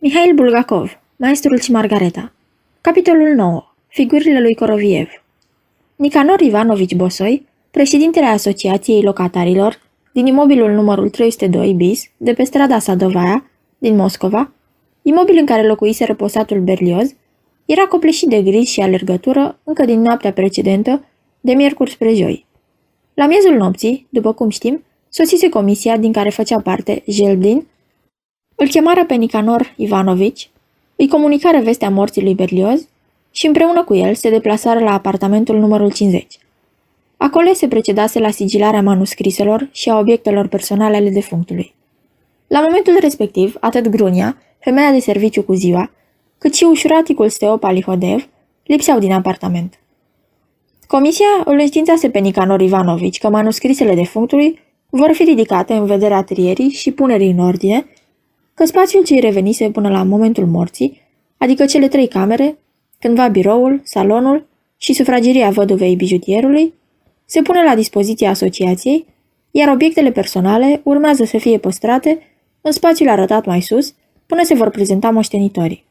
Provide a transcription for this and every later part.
Mihail Bulgakov, Maestrul și Margareta Capitolul 9. Figurile lui Koroviev Nicanor Ivanovici Bosoi, președintele Asociației Locatarilor din imobilul numărul 302 bis de pe strada Sadovaia, din Moscova, imobil în care locuise răposatul Berlioz, era copleșit de gris și alergătură încă din noaptea precedentă, de miercuri spre joi. La miezul nopții, după cum știm, sosise comisia din care făcea parte Jelblin, îl chemară pe Nicanor Ivanovici, îi comunicară vestea morții lui Berlioz și împreună cu el se deplasară la apartamentul numărul 50. Acolo se precedase la sigilarea manuscriselor și a obiectelor personale ale defunctului. La momentul respectiv, atât Grunia, femeia de serviciu cu ziua, cât și ușuraticul Steop Alihodev lipseau din apartament. Comisia îl înștiințase pe Nicanor Ivanovici că manuscrisele defunctului vor fi ridicate în vederea trierii și punerii în ordine, că spațiul ce-i revenise până la momentul morții, adică cele trei camere, cândva biroul, salonul și sufrageria văduvei bijutierului, se pune la dispoziția asociației, iar obiectele personale urmează să fie păstrate în spațiul arătat mai sus, până se vor prezenta moștenitorii.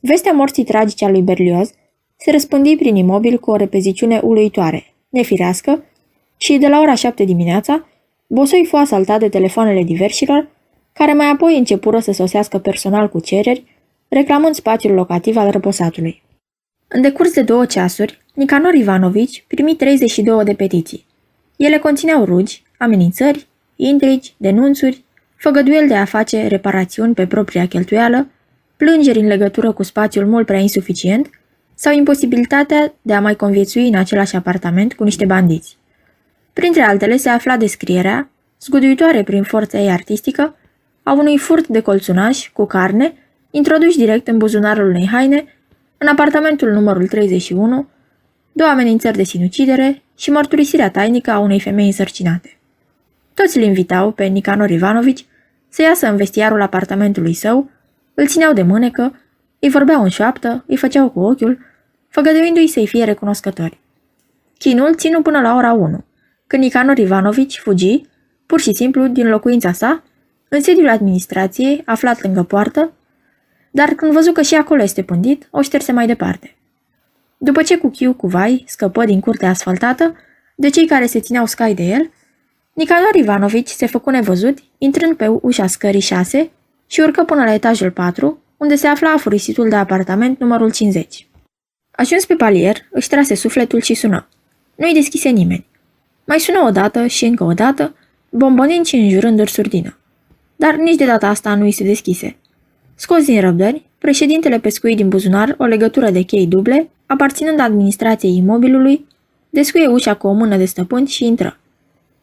Vestea morții tragice a lui Berlioz se răspândi prin imobil cu o repeziciune uluitoare, nefirească, și de la ora șapte dimineața, Bosoi fu asaltat de telefoanele diversilor, care mai apoi începură să sosească personal cu cereri, reclamând spațiul locativ al răposatului. În decurs de două ceasuri, Nicanor Ivanovici primi 32 de petiții. Ele conțineau rugi, amenințări, intrigi, denunțuri, făgăduieli de a face reparațiuni pe propria cheltuială, plângeri în legătură cu spațiul mult prea insuficient sau imposibilitatea de a mai conviețui în același apartament cu niște bandiți. Printre altele se afla descrierea, zguduitoare prin forța ei artistică, a unui furt de colțunaș cu carne, introduși direct în buzunarul unei haine, în apartamentul numărul 31, două amenințări de sinucidere și mărturisirea tainică a unei femei însărcinate. Toți îl invitau pe Nicanor Ivanovici să iasă în vestiarul apartamentului său, îl țineau de mânecă, îi vorbeau în șoaptă, îi făceau cu ochiul, făgăduindu-i să-i fie recunoscători. Chinul ținu până la ora 1, când Nicanor Ivanovici fugi, pur și simplu, din locuința sa, în sediul administrației, aflat lângă poartă, dar când văzu că și acolo este pândit, o șterse mai departe. După ce cu chiu cu vai scăpă din curtea asfaltată, de cei care se țineau scai de el, Nicanor Ivanovici se făcu nevăzut, intrând pe ușa scării 6 și urcă până la etajul 4, unde se afla afurisitul de apartament numărul 50. Ajuns pe palier, își trase sufletul și sună. Nu-i deschise nimeni. Mai sună o dată și încă o dată, bombonind și înjurând surdină. Dar nici de data asta nu i se deschise. Scos din răbdări, președintele pescui din buzunar o legătură de chei duble, aparținând administrației imobilului, descuie ușa cu o mână de stăpân și intră.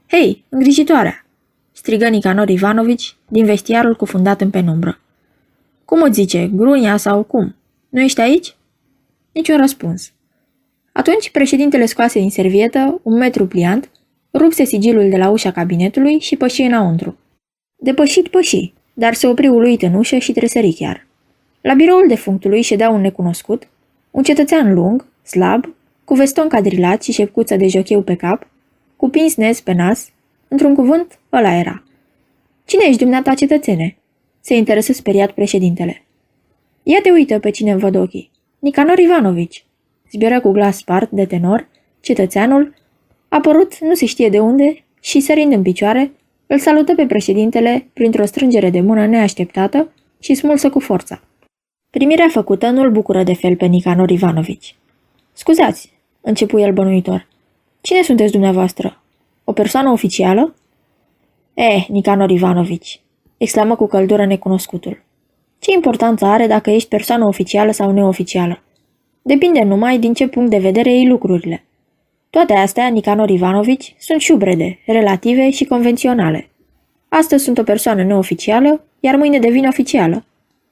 Hei, îngrijitoarea!" strigă Nicanor Ivanovici din vestiarul cufundat în penumbră. Cum îți zice, Grunia sau cum? Nu ești aici?" Niciun răspuns. Atunci președintele scoase din servietă un metru pliant, rupse sigilul de la ușa cabinetului și păși înăuntru. Depășit păși, dar se opri uluit în ușă și tresări chiar. La biroul defunctului ședea un necunoscut, un cetățean lung, slab, cu veston cadrilat și șepcuță de jocheu pe cap, cu pins nez pe nas, într-un cuvânt, ăla era. Cine ești dumneata cetățene?" se interesă speriat președintele. Ia te uită pe cine văd ochii. Nicanor Ivanovici. Zbieră cu glas spart de tenor, cetățeanul, apărut nu se știe de unde și sărind în picioare, îl salută pe președintele printr-o strângere de mână neașteptată și smulsă cu forța. Primirea făcută nu-l bucură de fel pe Nicanor Ivanovici. Scuzați, începu el bănuitor. Cine sunteți dumneavoastră? O persoană oficială? Eh, Nicanor Ivanovici, exclamă cu căldură necunoscutul. Ce importanță are dacă ești persoană oficială sau neoficială? Depinde numai din ce punct de vedere iei lucrurile. Toate astea, Nicanor Ivanovici, sunt șubrede, relative și convenționale. Astăzi sunt o persoană neoficială, iar mâine devin oficială.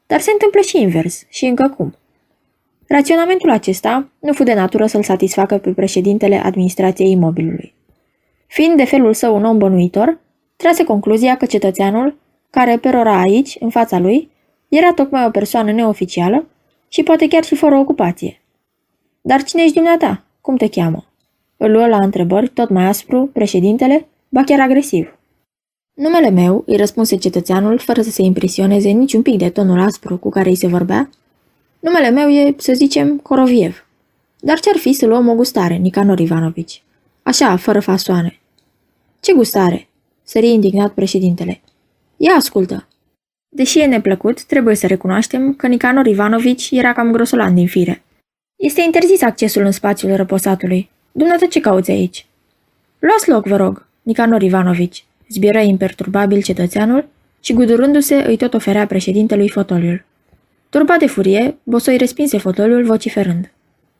Dar se întâmplă și invers, și încă cum. Raționamentul acesta nu fu de natură să-l satisfacă pe președintele administrației imobilului. Fiind de felul său un om bănuitor, trase concluzia că cetățeanul, care perora aici, în fața lui, era tocmai o persoană neoficială și poate chiar și fără ocupație. Dar cine ești dumneata? Cum te cheamă? Îl luă la întrebări tot mai aspru președintele, ba chiar agresiv. Numele meu, îi răspunse cetățeanul, fără să se impresioneze niciun pic de tonul aspru cu care îi se vorbea. Numele meu e, să zicem, Coroviev. Dar ce-ar fi să luăm o gustare, Nicanor Ivanovici? Așa, fără fasoane. Ce gustare? Sări indignat președintele. Ia ascultă. Deși e neplăcut, trebuie să recunoaștem că Nicanor Ivanovici era cam grosolan din fire. Este interzis accesul în spațiul răposatului. Dumneata ce cauți aici? Luați loc, vă rog, Nicanor Ivanovici, zbieră imperturbabil cetățeanul și gudurându-se îi tot oferea președintelui fotoliul. Turbat de furie, Bosoi respinse fotoliul vociferând.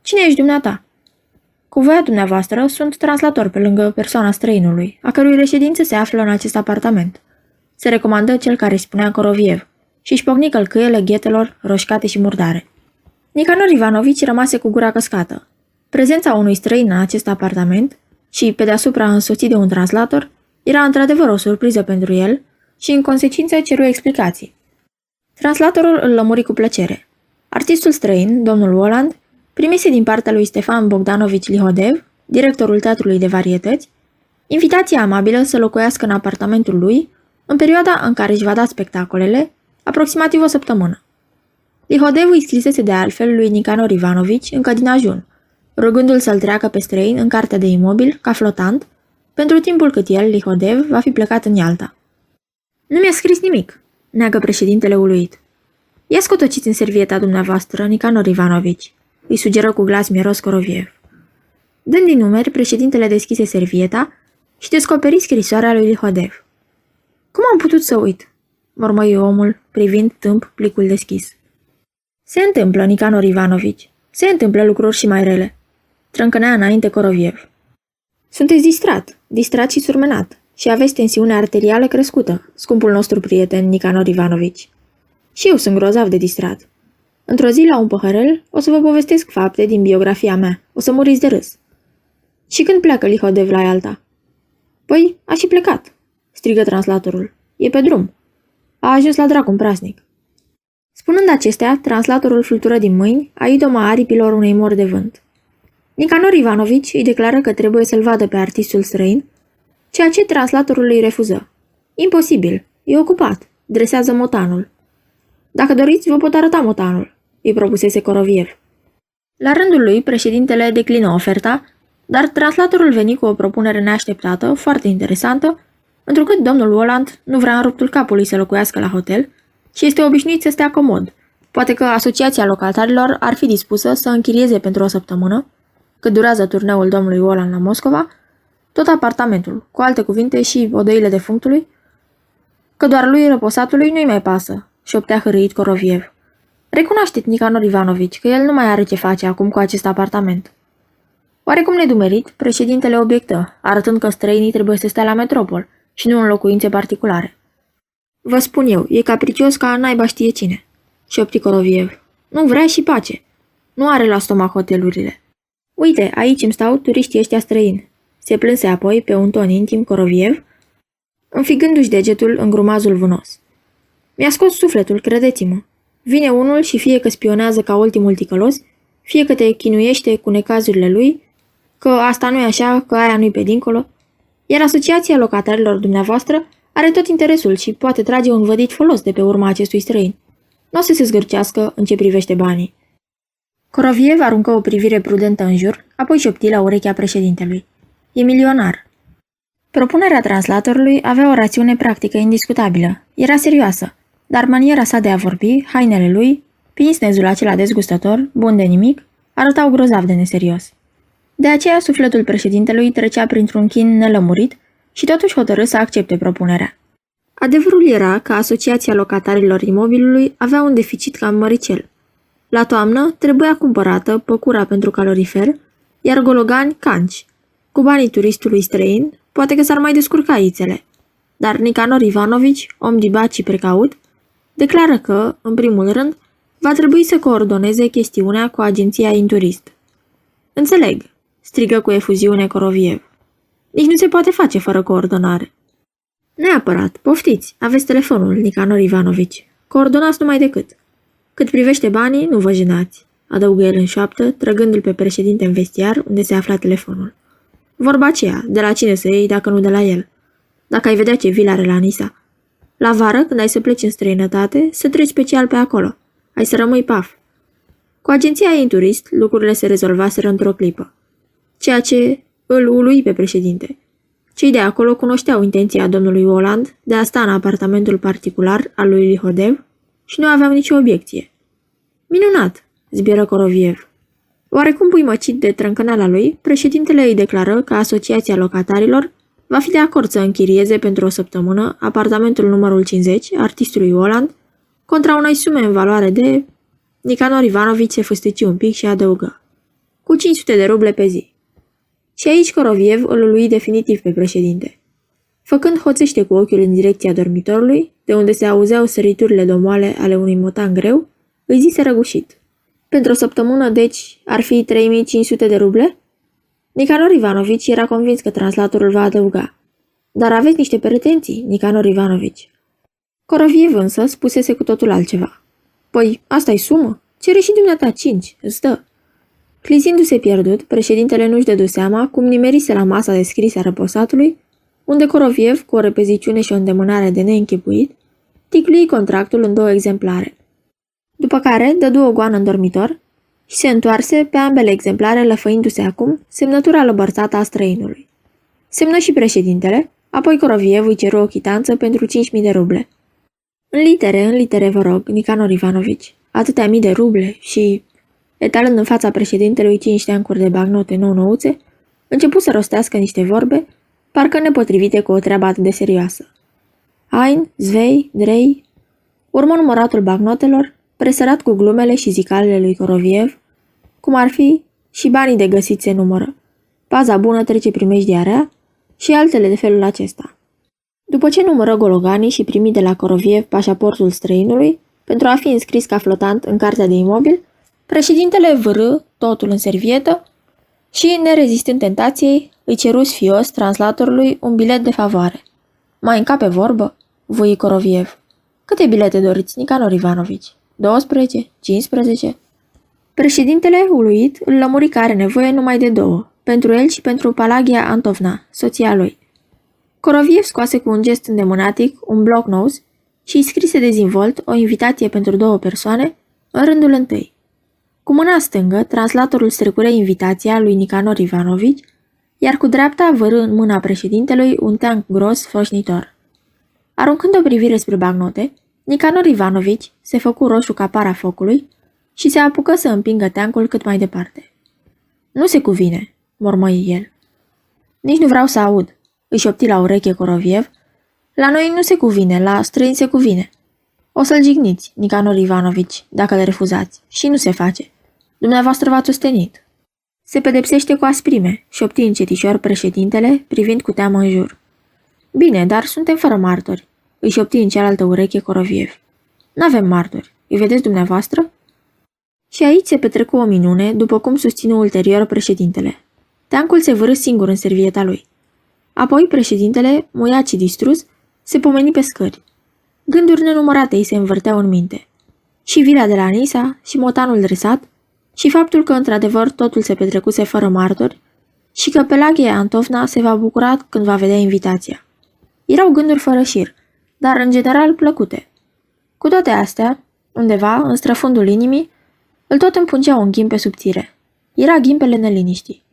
Cine ești dumneata? Cu voia dumneavoastră sunt translator pe lângă persoana străinului, a cărui reședință se află în acest apartament. Se recomandă cel care spunea Coroviev și își pocni călcâiele ghetelor roșcate și murdare. Nicanor Ivanovici rămase cu gura căscată. Prezența unui străin în acest apartament și, pe deasupra însoțit de un translator, era într-adevăr o surpriză pentru el și, în consecință, ceru explicații. Translatorul îl lămuri cu plăcere. Artistul străin, domnul Woland, primise din partea lui Stefan Bogdanovici Lihodev, directorul teatrului de varietăți, invitația amabilă să locuiască în apartamentul lui în perioada în care își va da spectacolele, aproximativ o săptămână. Lihodev îi scrisese de altfel lui Nicanor Ivanovici încă din ajun, rugându-l să-l treacă pe străin în cartea de imobil, ca flotant, pentru timpul cât el, Lihodev, va fi plecat în Ialta. Nu mi-a scris nimic, neagă președintele uluit. Ia scotociți în servieta dumneavoastră, Nicanor Ivanovici, îi sugeră cu glas miros Coroviev. Dând din numeri, președintele deschise servieta și descoperi scrisoarea lui Lihodev. Cum am putut să uit? mormăi omul, privind tâmp plicul deschis. Se întâmplă, Nicanor Ivanovici. Se întâmplă lucruri și mai rele. Trâncănea înainte Coroviev. Sunteți distrat, distrat și surmenat și aveți tensiune arterială crescută, scumpul nostru prieten Nicanor Ivanovici. Și eu sunt grozav de distrat. Într-o zi la un păhărel o să vă povestesc fapte din biografia mea. O să muriți de râs. Și când pleacă Lihodev la alta? Păi, a și plecat, strigă translatorul. E pe drum. A ajuns la dracu prasnic. Spunând acestea, translatorul flutură din mâini, a idoma aripilor unei mori de vânt. Nicanor Ivanovici îi declară că trebuie să-l vadă pe artistul străin, ceea ce translatorul îi refuză. Imposibil, e ocupat, dresează motanul. Dacă doriți, vă pot arăta motanul, îi propusese Coroviev. La rândul lui, președintele declină oferta, dar translatorul veni cu o propunere neașteptată, foarte interesantă, întrucât domnul Oland nu vrea în ruptul capului să locuiască la hotel și este obișnuit să stea comod. Poate că asociația locatarilor ar fi dispusă să închirieze pentru o săptămână, cât durează turneul domnului Oland la Moscova, tot apartamentul, cu alte cuvinte și odăile defunctului, că doar lui răposatului nu-i mai pasă, șoptea hărâit Coroviev. Recunoaște Nicanor Ivanovici că el nu mai are ce face acum cu acest apartament. Oarecum nedumerit, președintele obiectă, arătând că străinii trebuie să stea la metropol și nu în locuințe particulare. Vă spun eu, e capricios ca naiba știe cine, șopti Coroviev. Nu vrea și pace. Nu are la stomac hotelurile. Uite, aici îmi stau turiștii ăștia străini. Se plânse apoi pe un ton intim Coroviev, înfigându-și degetul în grumazul vânos. Mi-a scos sufletul, credeți-mă. Vine unul și fie că spionează ca ultimul ticălos, fie că te chinuiește cu necazurile lui, că asta nu e așa, că aia nu-i pe dincolo, iar asociația locatarilor dumneavoastră are tot interesul și poate trage un vădit folos de pe urma acestui străin. Nu o să se zgârcească în ce privește banii. Coroviev aruncă o privire prudentă în jur, apoi șopti la urechea președintelui. E milionar. Propunerea translatorului avea o rațiune practică indiscutabilă. Era serioasă, dar maniera sa de a vorbi, hainele lui, pinsnezul acela dezgustător, bun de nimic, arătau grozav de neserios. De aceea sufletul președintelui trecea printr-un chin nelămurit și totuși hotărâ să accepte propunerea. Adevărul era că Asociația Locatarilor Imobilului avea un deficit cam măricel. La toamnă trebuia cumpărată păcura pentru calorifer, iar gologani canci. Cu banii turistului străin, poate că s-ar mai descurca ițele. Dar Nicanor Ivanovici, om dibat și precaut, declară că, în primul rând, va trebui să coordoneze chestiunea cu agenția Inturist. Înțeleg, strigă cu efuziune Coroviev. Nici nu se poate face fără coordonare. Neapărat, poftiți, aveți telefonul, Nicanor Ivanovici. Coordonați numai decât. Cât privește banii, nu vă jenați, adăugă el în șoaptă, trăgându-l pe președinte în vestiar, unde se afla telefonul. Vorba aceea, de la cine să iei dacă nu de la el. dacă ai vedea ce vilă are la Nisa. La vară, când ai să pleci în străinătate, să treci special pe acolo. Ai să rămâi paf. Cu agenția ei în turist, lucrurile se rezolvaseră într-o clipă. Ceea ce îl ului pe președinte. Cei de acolo cunoșteau intenția domnului Oland de a sta în apartamentul particular al lui Lihodev și nu aveau nicio obiecție. Minunat, zbieră Coroviev. Oarecum puimăcit de trâncăneala lui, președintele îi declară că Asociația Locatarilor va fi de acord să închirieze pentru o săptămână apartamentul numărul 50, artistului Oland, contra unei sume în valoare de... Nicanor Ivanovici se fusteci un pic și adăugă. Cu 500 de ruble pe zi. Și aici Coroviev îl lui definitiv pe președinte. Făcând hoțește cu ochiul în direcția dormitorului, de unde se auzeau săriturile domoale ale unui motan greu, îi zise răgușit. Pentru o săptămână, deci, ar fi 3500 de ruble? Nicanor Ivanovici era convins că translatorul va adăuga. Dar aveți niște pretenții, Nicanor Ivanovici. Coroviev însă spusese cu totul altceva. Păi, asta e sumă? Cere și dumneata cinci, îți dă. Clizindu-se pierdut, președintele nu-și dădu seama cum nimerise la masa descrisă a răposatului, unde Coroviev, cu o repeziciune și o îndemânare de neînchipuit, ticlui contractul în două exemplare. După care dădu o goană în dormitor și se întoarse pe ambele exemplare lăfăindu-se acum semnătura lăbărțată a străinului. Semnă și președintele, apoi Coroviev îi ceru o chitanță pentru 5.000 de ruble. În litere, în litere, vă rog, Nicanor Ivanovici, atâtea mii de ruble și etalând în fața președintelui cinci teancuri de bagnote nou-nouțe, începu să rostească niște vorbe, parcă nepotrivite cu o treabă atât de serioasă. Ein, zvei, drei, urmă număratul bagnotelor, presărat cu glumele și zicalele lui Coroviev, cum ar fi și banii de găsit se numără. Paza bună trece primejdia rea și altele de felul acesta. După ce numără gologanii și primi de la Coroviev pașaportul străinului, pentru a fi înscris ca flotant în cartea de imobil, Președintele vârâ totul în servietă și, nerezistând tentației, îi ceru sfios translatorului un bilet de favoare. Mai încape vorbă? Voi Coroviev. Câte bilete doriți, Nicanor Ivanovici? 12? 15? Președintele, uluit, îl lămuri că are nevoie numai de două, pentru el și pentru Palagia Antovna, soția lui. Coroviev scoase cu un gest îndemânatic un bloc nose și îi scrise dezinvolt o invitație pentru două persoane în rândul întâi. Cu mâna stângă, translatorul strecură invitația lui Nicanor Ivanovici, iar cu dreapta vărâ în mâna președintelui un teanc gros foșnitor. Aruncând o privire spre bagnote, Nicanor Ivanovici se făcu roșu ca para focului și se apucă să împingă teancul cât mai departe. Nu se cuvine, mormăi el. Nici nu vreau să aud, își opti la ureche Coroviev. La noi nu se cuvine, la străini se cuvine. O să-l jigniți, Nicanor Ivanovici, dacă le refuzați. Și nu se face. Dumneavoastră v-ați ostenit. Se pedepsește cu asprime, șopti încetișor președintele, privind cu teamă în jur. Bine, dar suntem fără martori, își șopti în cealaltă ureche Coroviev. N-avem martori. Îi vedeți dumneavoastră? Și aici se petrecu o minune, după cum susținu ulterior președintele. Teancul se vârâ singur în servieta lui. Apoi președintele, muiat și distrus, se pomeni pe scări. Gânduri nenumărate îi se învârteau în minte. Și vila de la Nisa, și motanul dresat, și faptul că într-adevăr totul se petrecuse fără martori, și că Pelagia Antovna se va bucura când va vedea invitația. Erau gânduri fără șir, dar în general plăcute. Cu toate astea, undeva, în străfundul inimii, îl tot împungea un ghimpe subțire. Era ghimpele neliniștii.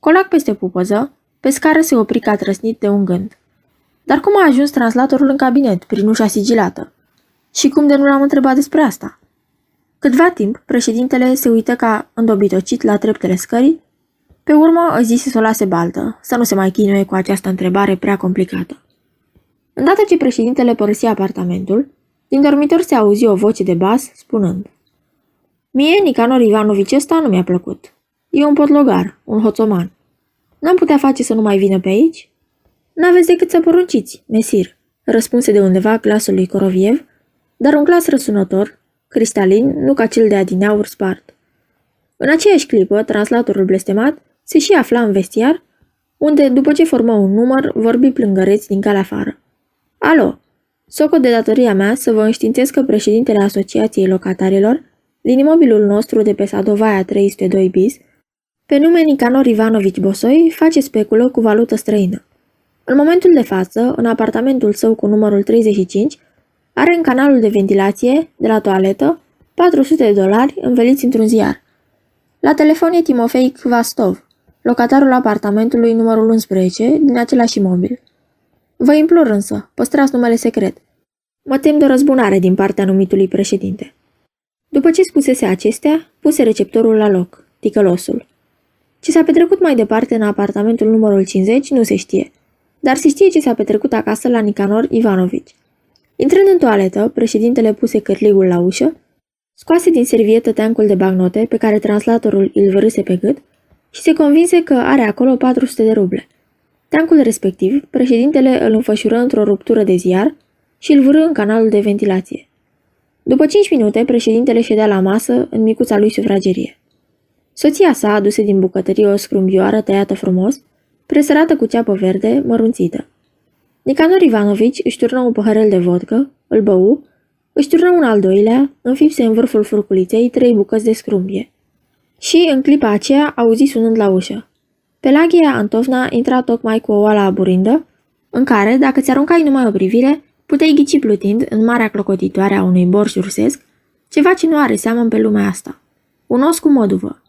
Colac peste pupăză, pe scară se opri ca trăsnit de un gând. Dar cum a ajuns translatorul în cabinet, prin ușa sigilată? Și cum de nu l-am întrebat despre asta? Câtva timp, președintele se uită ca îndobitocit la treptele scării, pe urmă îi zise să o lase baltă, să nu se mai chinuie cu această întrebare prea complicată. Îndată ce președintele părăsi apartamentul, din dormitor se auzi o voce de bas spunând Mie, Nicanor Ivanovici ăsta nu mi-a plăcut. E un potlogar, un hoțoman. N-am putea face să nu mai vină pe aici? N-aveți decât să porunciți, mesir, răspunse de undeva glasul lui Coroviev, dar un glas răsunător, cristalin, nu ca cel de adineaur spart. În aceeași clipă, translatorul blestemat se și afla în vestiar, unde, după ce formă un număr, vorbi plângăreți din calea afară. Alo, socot de datoria mea să vă înștiințez că președintele Asociației Locatarilor, din imobilul nostru de pe Sadovaia 302 bis, pe nume Nicanor Ivanovici Bosoi, face speculă cu valută străină. În momentul de față, în apartamentul său cu numărul 35, are în canalul de ventilație, de la toaletă, 400 de dolari înveliți într-un ziar. La telefon e Timofei Kvastov, locatarul apartamentului numărul 11 din același imobil. Vă implor însă, păstrați numele secret. Mă tem de răzbunare din partea numitului președinte. După ce spusese acestea, puse receptorul la loc, ticălosul. Ce s-a petrecut mai departe în apartamentul numărul 50 nu se știe, dar se știe ce s-a petrecut acasă la Nicanor Ivanovici. Intrând în toaletă, președintele puse cărligul la ușă, scoase din servietă teancul de bagnote pe care translatorul îl vărâse pe gât și se convinse că are acolo 400 de ruble. Teancul respectiv, președintele îl înfășură într-o ruptură de ziar și îl vârâ în canalul de ventilație. După cinci minute, președintele ședea la masă în micuța lui sufragerie. Soția sa aduse din bucătărie o scrumbioară tăiată frumos, presărată cu ceapă verde, mărunțită. Nicanor Ivanovici își turnă un păhărel de vodcă, îl bău, își turnă un al doilea, înfipse în vârful furculiței trei bucăți de scrumbie. Și, în clipa aceea, auzi sunând la ușă. Pelagia Antovna intra tocmai cu o oală aburindă, în care, dacă ți aruncai numai o privire, puteai ghici plutind în marea clocotitoare a unui borș rusesc, ceva ce nu are seamă pe lumea asta. Un os cu moduvă.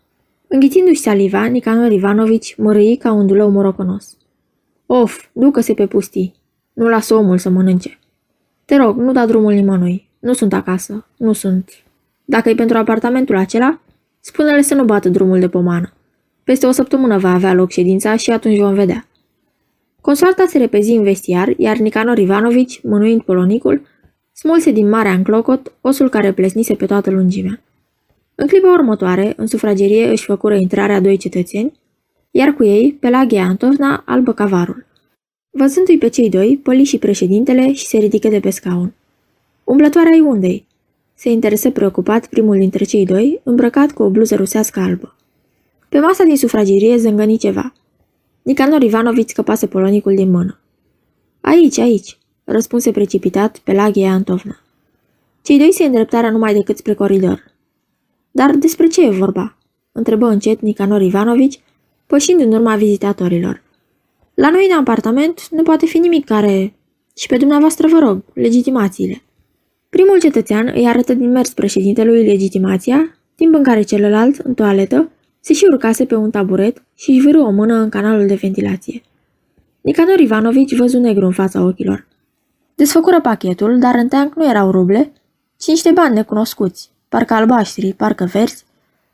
Înghițindu-și saliva, Nicanor Ivanovici mărâi ca un dulău morocănos. Of, ducă-se pe pustii. Nu lasă omul să mănânce. Te rog, nu da drumul nimănui. Nu sunt acasă. Nu sunt. Dacă e pentru apartamentul acela, spune-le să nu bată drumul de pomană. Peste o săptămână va avea loc ședința și atunci vom vedea. Consoarta se repezi în vestiar, iar Nicanor Ivanovici, mânuind polonicul, smulse din marea în clocot osul care plesnise pe toată lungimea. În clipa următoare, în sufragerie își făcură intrarea doi cetățeni, iar cu ei Pelagia Antovna albă cavarul. Văzându-i pe cei doi, păli și președintele și se ridică de pe scaun. Umblătoarea ai undei? Se interesă preocupat primul dintre cei doi, îmbrăcat cu o bluză rusească albă. Pe masa din sufragerie zângăni ceva. Nicanor Ivanovici scăpase polonicul din mână. Aici, aici, răspunse precipitat Pelagia Antovna. Cei doi se îndreptară numai decât spre coridor. Dar despre ce e vorba? întrebă încet Nicanor Ivanovici, pășind în urma vizitatorilor. La noi în apartament nu poate fi nimic care... Și pe dumneavoastră vă rog, legitimațiile. Primul cetățean îi arătă din mers președintelui legitimația, timp în care celălalt, în toaletă, se și urcase pe un taburet și își vârâ o mână în canalul de ventilație. Nicanor Ivanovici văzu negru în fața ochilor. Desfăcură pachetul, dar în teanc nu erau ruble, ci niște bani necunoscuți, parcă albaștri, parcă verzi,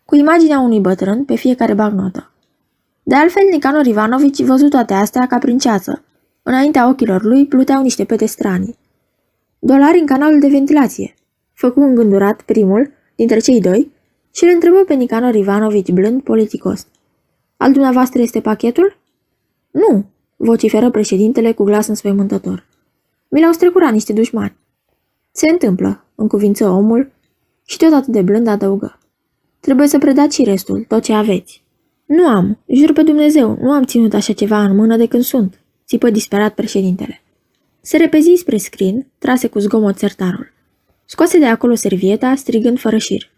cu imaginea unui bătrân pe fiecare bagnotă. De altfel, Nicanor Ivanovici văzut toate astea ca prin ceață. Înaintea ochilor lui pluteau niște pete stranii. Dolari în canalul de ventilație. Făcu îngândurat primul dintre cei doi și îl întrebă pe Nicanor Ivanovici blând, politicos. Al dumneavoastră este pachetul? Nu, vociferă președintele cu glas înspăimântător. Mi l-au strecurat niște dușmani. Se întâmplă, încuvință omul și tot atât de blând adăugă. Trebuie să predați și restul, tot ce aveți. Nu am, jur pe Dumnezeu, nu am ținut așa ceva în mână de când sunt, țipă disperat președintele. Se repezi spre scrin, trase cu zgomot sertarul. Scoase de acolo servieta, strigând fără șir.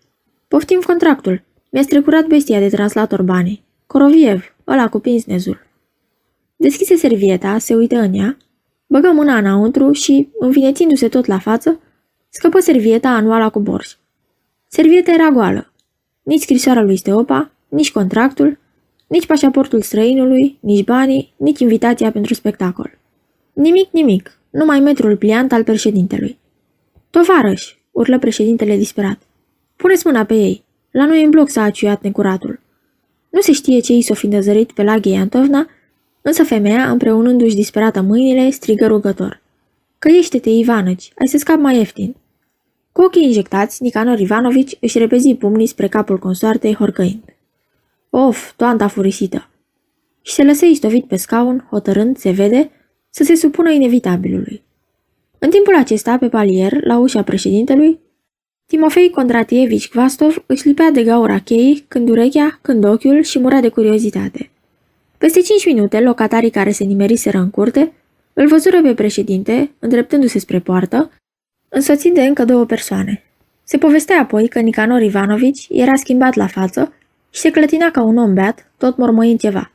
Poftim contractul. Mi-a strecurat bestia de translator banii. Coroviev, ăla cu pinsnezul. Deschise servieta, se uită în ea, băgă mâna înăuntru și, învinețindu-se tot la față, scăpă servieta anuala cu borș. Servieta era goală. Nici scrisoarea lui Steopa, nici contractul, nici pașaportul străinului, nici banii, nici invitația pentru spectacol. Nimic, nimic, numai metrul pliant al președintelui. Tovarăș, urlă președintele disperat. Puneți mâna pe ei. La noi în bloc s-a aciuiat necuratul. Nu se știe ce i s-o fi năzărit pe la Antovna, însă femeia, împreunându-și disperată mâinile, strigă rugător. Căiește-te, Ivanăci, ai să scap mai ieftin. Cu ochii injectați, Nicanor Ivanovici își repezi pumnii spre capul consoartei horcăind. Of, toanta furisită! Și se lăsă istovit pe scaun, hotărând, se vede, să se supună inevitabilului. În timpul acesta, pe palier, la ușa președintelui, Timofei Kondratievici Kvastov își lipea de gaura cheii, când urechea, când ochiul și murea de curiozitate. Peste cinci minute, locatarii care se nimeriseră în curte îl văzură pe președinte, îndreptându-se spre poartă, însoțit de încă două persoane. Se povestea apoi că Nicanor Ivanovici era schimbat la față și se clătina ca un om beat, tot mormăind ceva.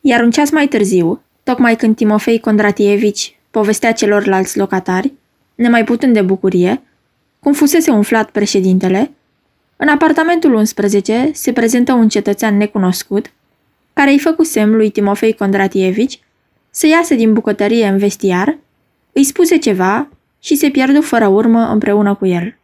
Iar un ceas mai târziu, tocmai când Timofei Kondratievici povestea celorlalți locatari, nemai putând de bucurie, cum fusese umflat președintele, în apartamentul 11 se prezentă un cetățean necunoscut, care îi făcu semn lui Timofei Kondratievici să iasă din bucătărie în vestiar, îi spuse ceva și se pierdu fără urmă împreună cu el.